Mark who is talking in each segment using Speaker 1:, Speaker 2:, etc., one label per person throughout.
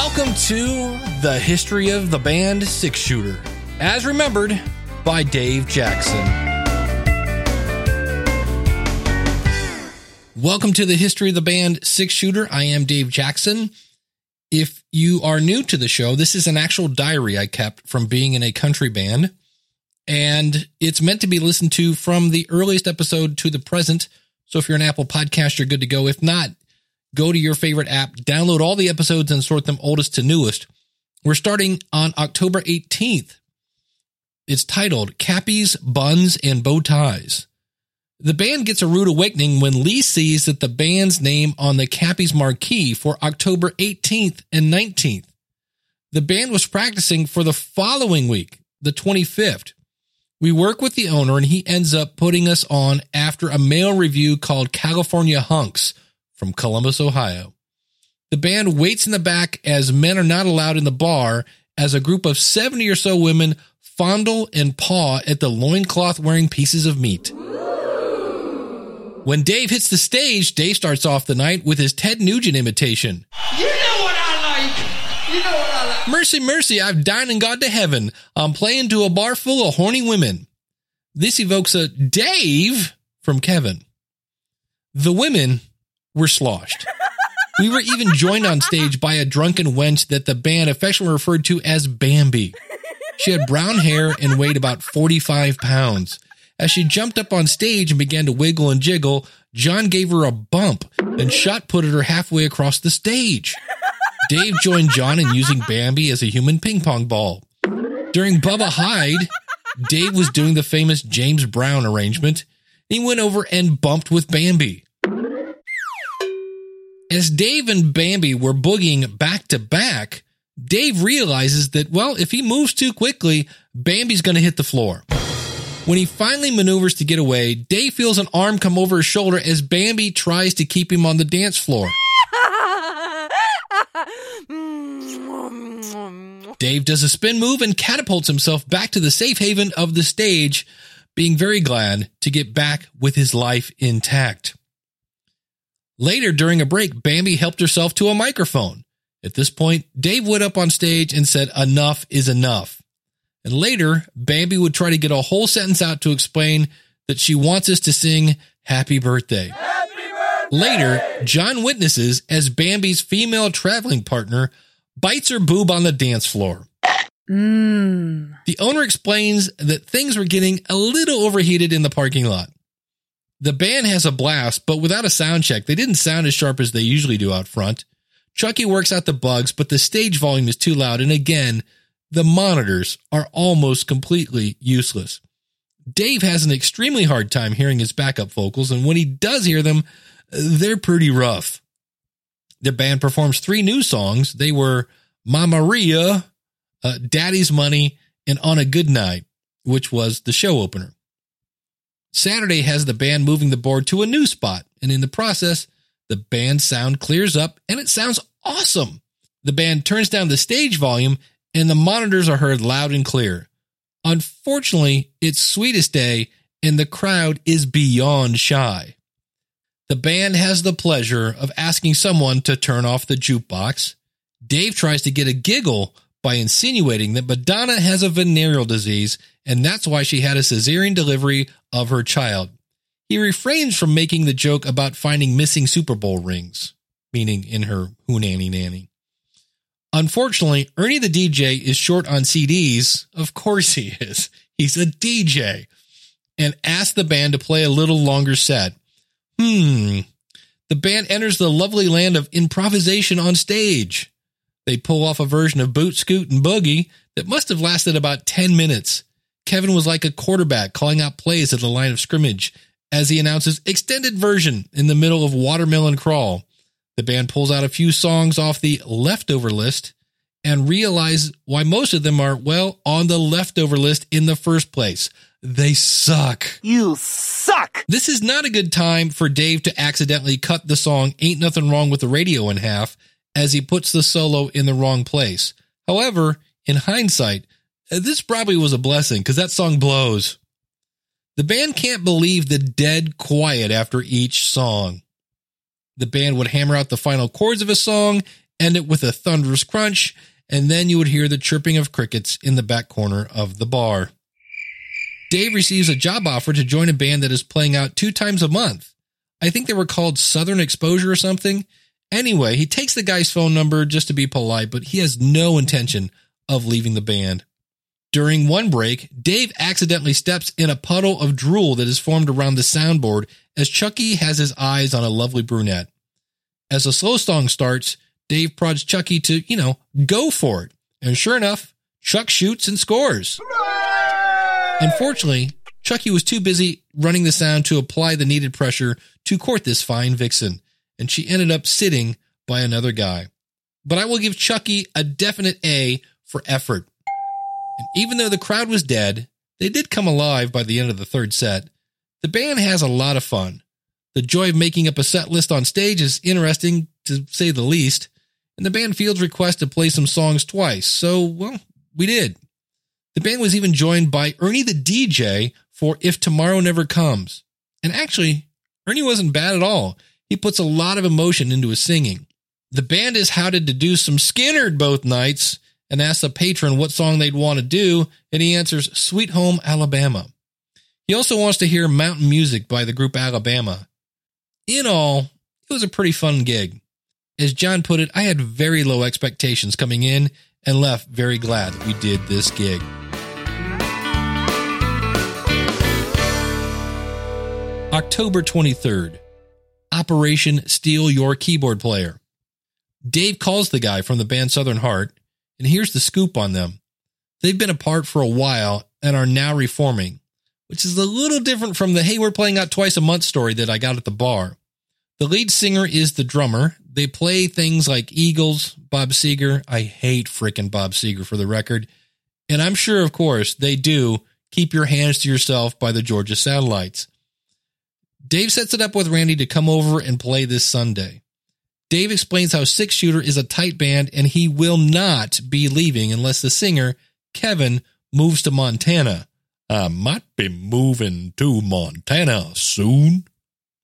Speaker 1: Welcome to the history of the band Six Shooter, as remembered by Dave Jackson. Welcome to the history of the band Six Shooter. I am Dave Jackson. If you are new to the show, this is an actual diary I kept from being in a country band, and it's meant to be listened to from the earliest episode to the present. So if you're an Apple podcast, you're good to go. If not, go to your favorite app, download all the episodes, and sort them oldest to newest. We're starting on October 18th. It's titled Cappy's, Buns, and Bow Ties. The band gets a rude awakening when Lee sees that the band's name on the Cappy's marquee for October 18th and 19th. The band was practicing for the following week, the 25th. We work with the owner and he ends up putting us on after a male review called California Hunks from Columbus, Ohio. The band waits in the back as men are not allowed in the bar as a group of 70 or so women fondle and paw at the loincloth wearing pieces of meat. When Dave hits the stage, Dave starts off the night with his Ted Nugent imitation.
Speaker 2: You know what I like. You know what I like.
Speaker 1: Mercy, mercy, I've dined and gone to heaven. I'm playing to a bar full of horny women. This evokes a Dave from Kevin. The women were sloshed. We were even joined on stage by a drunken wench that the band affectionately referred to as Bambi. She had brown hair and weighed about 45 pounds. As she jumped up on stage and began to wiggle and jiggle, John gave her a bump and shot putted her halfway across the stage. Dave joined John in using Bambi as a human ping pong ball. During Bubba Hyde, Dave was doing the famous James Brown arrangement. He went over and bumped with Bambi. As Dave and Bambi were boogieing back to back, Dave realizes that, well, if he moves too quickly, Bambi's going to hit the floor. When he finally maneuvers to get away, Dave feels an arm come over his shoulder as Bambi tries to keep him on the dance floor. Dave does a spin move and catapults himself back to the safe haven of the stage, being very glad to get back with his life intact. Later, during a break, Bambi helped herself to a microphone. At this point, Dave went up on stage and said, Enough is enough. And later, Bambi would try to get a whole sentence out to explain that she wants us to sing Happy Birthday.
Speaker 2: Happy birthday.
Speaker 1: Later, John witnesses as Bambi's female traveling partner bites her boob on the dance floor.
Speaker 3: Mmm.
Speaker 1: The owner explains that things were getting a little overheated in the parking lot. The band has a blast, but without a sound check, they didn't sound as sharp as they usually do out front. Chucky works out the bugs, but the stage volume is too loud, and again, the monitors are almost completely useless. Dave has an extremely hard time hearing his backup vocals, and when he does hear them, they're pretty rough. The band performs three new songs. They were Mama Maria, uh, Daddy's Money, and On a Good Night, which was the show opener. Saturday has the band moving the board to a new spot, and in the process, the band sound clears up and it sounds awesome. The band turns down the stage volume and the monitors are heard loud and clear. Unfortunately, it's Sweetest Day and the crowd is beyond shy. The band has the pleasure of asking someone to turn off the jukebox. Dave tries to get a giggle by insinuating that Madonna has a venereal disease and that's why she had a cesarean delivery of her child. He refrains from making the joke about finding missing Super Bowl rings, meaning in her Hoonanny Nanny. Nanny. Unfortunately, Ernie the DJ is short on CDs. Of course he is. He's a DJ. And asks the band to play a little longer set. Hmm. The band enters the lovely land of improvisation on stage. They pull off a version of Boot Scoot and Boogie that must have lasted about 10 minutes. Kevin was like a quarterback calling out plays at the line of scrimmage as he announces extended version in the middle of Watermelon Crawl. The band pulls out a few songs off the leftover list and realize why most of them are, well, on the leftover list in the first place. They suck.
Speaker 4: You suck!
Speaker 1: This is not a good time for Dave to accidentally cut the song Ain't Nothing Wrong with the Radio in half as he puts the solo in the wrong place. However, in hindsight, Uh, this probably was a blessing because that song blows. The band can't believe the dead quiet after each song. The band would hammer out the final chords of a song end it with a thunderous crunch, and then you would hear the chirping of crickets in the back corner of the bar. Dave receives a job offer to join a band that is playing out two times a month. I think they were called Southern Exposure or something. Anyway, he takes the guy's phone number just to be polite, but he has no intention of leaving the band. During one break, Dave accidentally steps in a puddle of drool that is formed around the soundboard as Chucky has his eyes on a lovely brunette. As the slow song starts, Dave prods Chucky to, you know, go for it. And sure enough, Chuck shoots and scores. Unfortunately, Chucky was too busy running the sound to apply the needed pressure to court this fine vixen, and she ended up sitting by another guy. But I will give Chucky a definite A for effort. And even though the crowd was dead, they did come alive by the end of the third set. The band has a lot of fun. The joy of making up a set list on stage is interesting, to say the least, and the band fields request to play some songs twice, so, well, we did. The band was even joined by Ernie the DJ for If Tomorrow Never Comes. And actually, Ernie wasn't bad at all. He puts a lot of emotion into his singing. The band is touted to do some Skynyrd both nights and asks the patron what song they'd want to do, and he answers Sweet Home Alabama. He also wants to hear Mountain Music by the group Alabama. In all, it was a pretty fun gig. As John put it, I had very low expectations coming in and left very glad that we did this gig. October 23rd. Operation Steal Your Keyboard Player. Dave calls the guy from the band Southern Heart, and here's the scoop on them. They've been apart for a while and are now reforming, which is a little different from the hey, we're playing out twice a month story that I got at the bar. The lead singer is the drummer. They play things like Eagles, Bob Seger. I hate frickin' Bob Seger for the record. And I'm sure, of course, they do Keep Your Hands to Yourself by the Georgia Satellites. Dave sets it up with Randy to come over and play this Sunday. Dave explains how Six Shooter is a tight band and he will not be leaving unless the singer, Kevin, moves to Montana. I might be moving to Montana soon,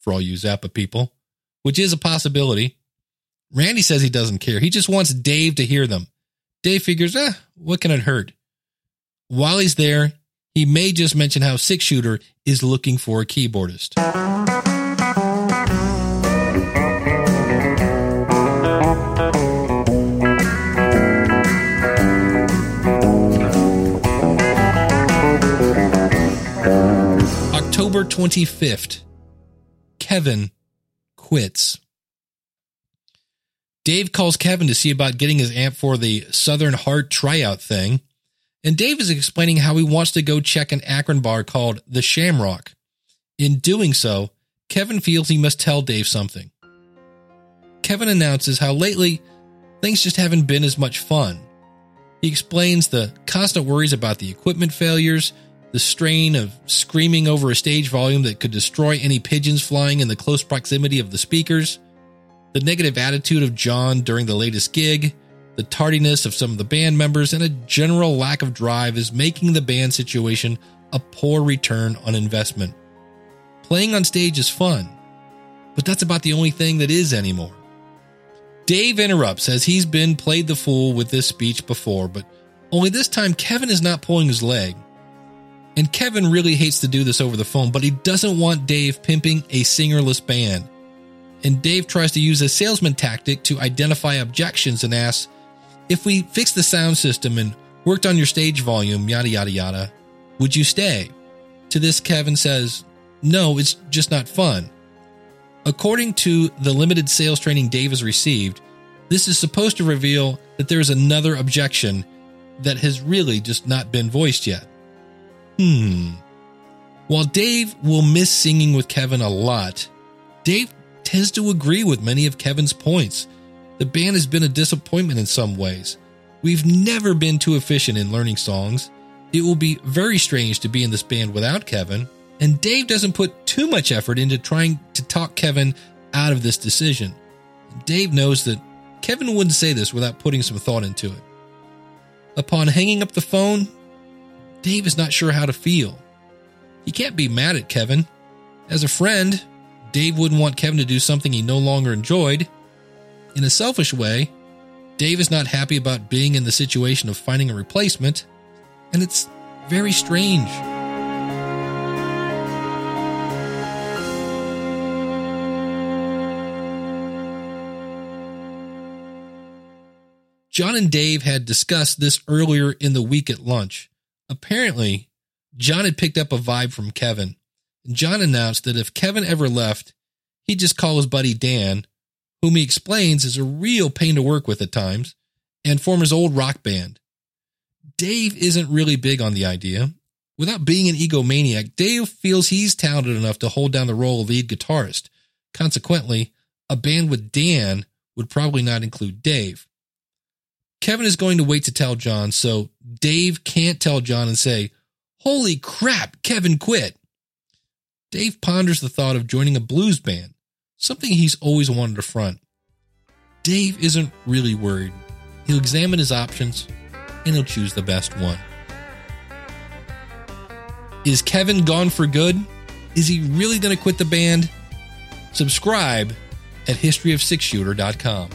Speaker 1: for all you Zappa people, which is a possibility. Randy says he doesn't care. He just wants Dave to hear them. Dave figures, eh, what can it hurt? While he's there, he may just mention how Six Shooter is looking for a keyboardist. October 25th, Kevin quits. Dave calls Kevin to see about getting his amp for the Southern Heart tryout thing. And Dave is explaining how he wants to go check an Akron bar called the Shamrock. In doing so, Kevin feels he must tell Dave something. Kevin announces how lately things just haven't been as much fun. He explains the constant worries about the equipment failures, the strain of screaming over a stage volume that could destroy any pigeons flying in the close proximity of the speakers, the negative attitude of John during the latest gig, the tardiness of some of the band members, and a general lack of drive is making the band situation a poor return on investment. Playing on stage is fun, but that's about the only thing that is anymore. Dave interrupts as he's been played the fool with this speech before, but only this time Kevin is not pulling his leg. And Kevin really hates to do this over the phone, but he doesn't want Dave pimping a singerless band and Dave tries to use a salesman tactic to identify objections and asks, If we fixed the sound system and worked on your stage volume, yada, yada, yada, would you stay? To this, Kevin says, No, it's just not fun. According to the limited sales training Dave has received, this is supposed to reveal that there is another objection that has really just not been voiced yet. Hmm. While Dave will miss singing with Kevin a lot, Dave tends to agree with many of Kevin's points. The band has been a disappointment in some ways. We've never been too efficient in learning songs. It will be very strange to be in this band without Kevin, and Dave doesn't put too much effort into trying to talk Kevin out of this decision. Dave knows that Kevin wouldn't say this without putting some thought into it. Upon hanging up the phone, Dave is not sure how to feel. He can't be mad at Kevin. As a friend, Dave wouldn't want Kevin to do something he no longer enjoyed. In a selfish way, Dave is not happy about being in the situation of finding a replacement, and it's very strange. John and Dave had discussed this earlier in the week at lunch. Apparently, John had picked up a vibe from Kevin. John announced that if Kevin ever left, he'd just call his buddy Dan, whom he explains is a real pain to work with at times, and form his old rock band. Dave isn't really big on the idea. Without being an egomaniac, Dave feels he's talented enough to hold down the role of lead guitarist. Consequently, a band with Dan would probably not include Dave. Kevin is going to wait to tell John, so Dave can't tell John and say, Holy crap, Kevin quit. Dave ponders the thought of joining a blues band, something he's always wanted to front. Dave isn't really worried. He'll examine his options and he'll choose the best one. Is Kevin gone for good? Is he really going to quit the band? Subscribe at historyofsixshooter.com.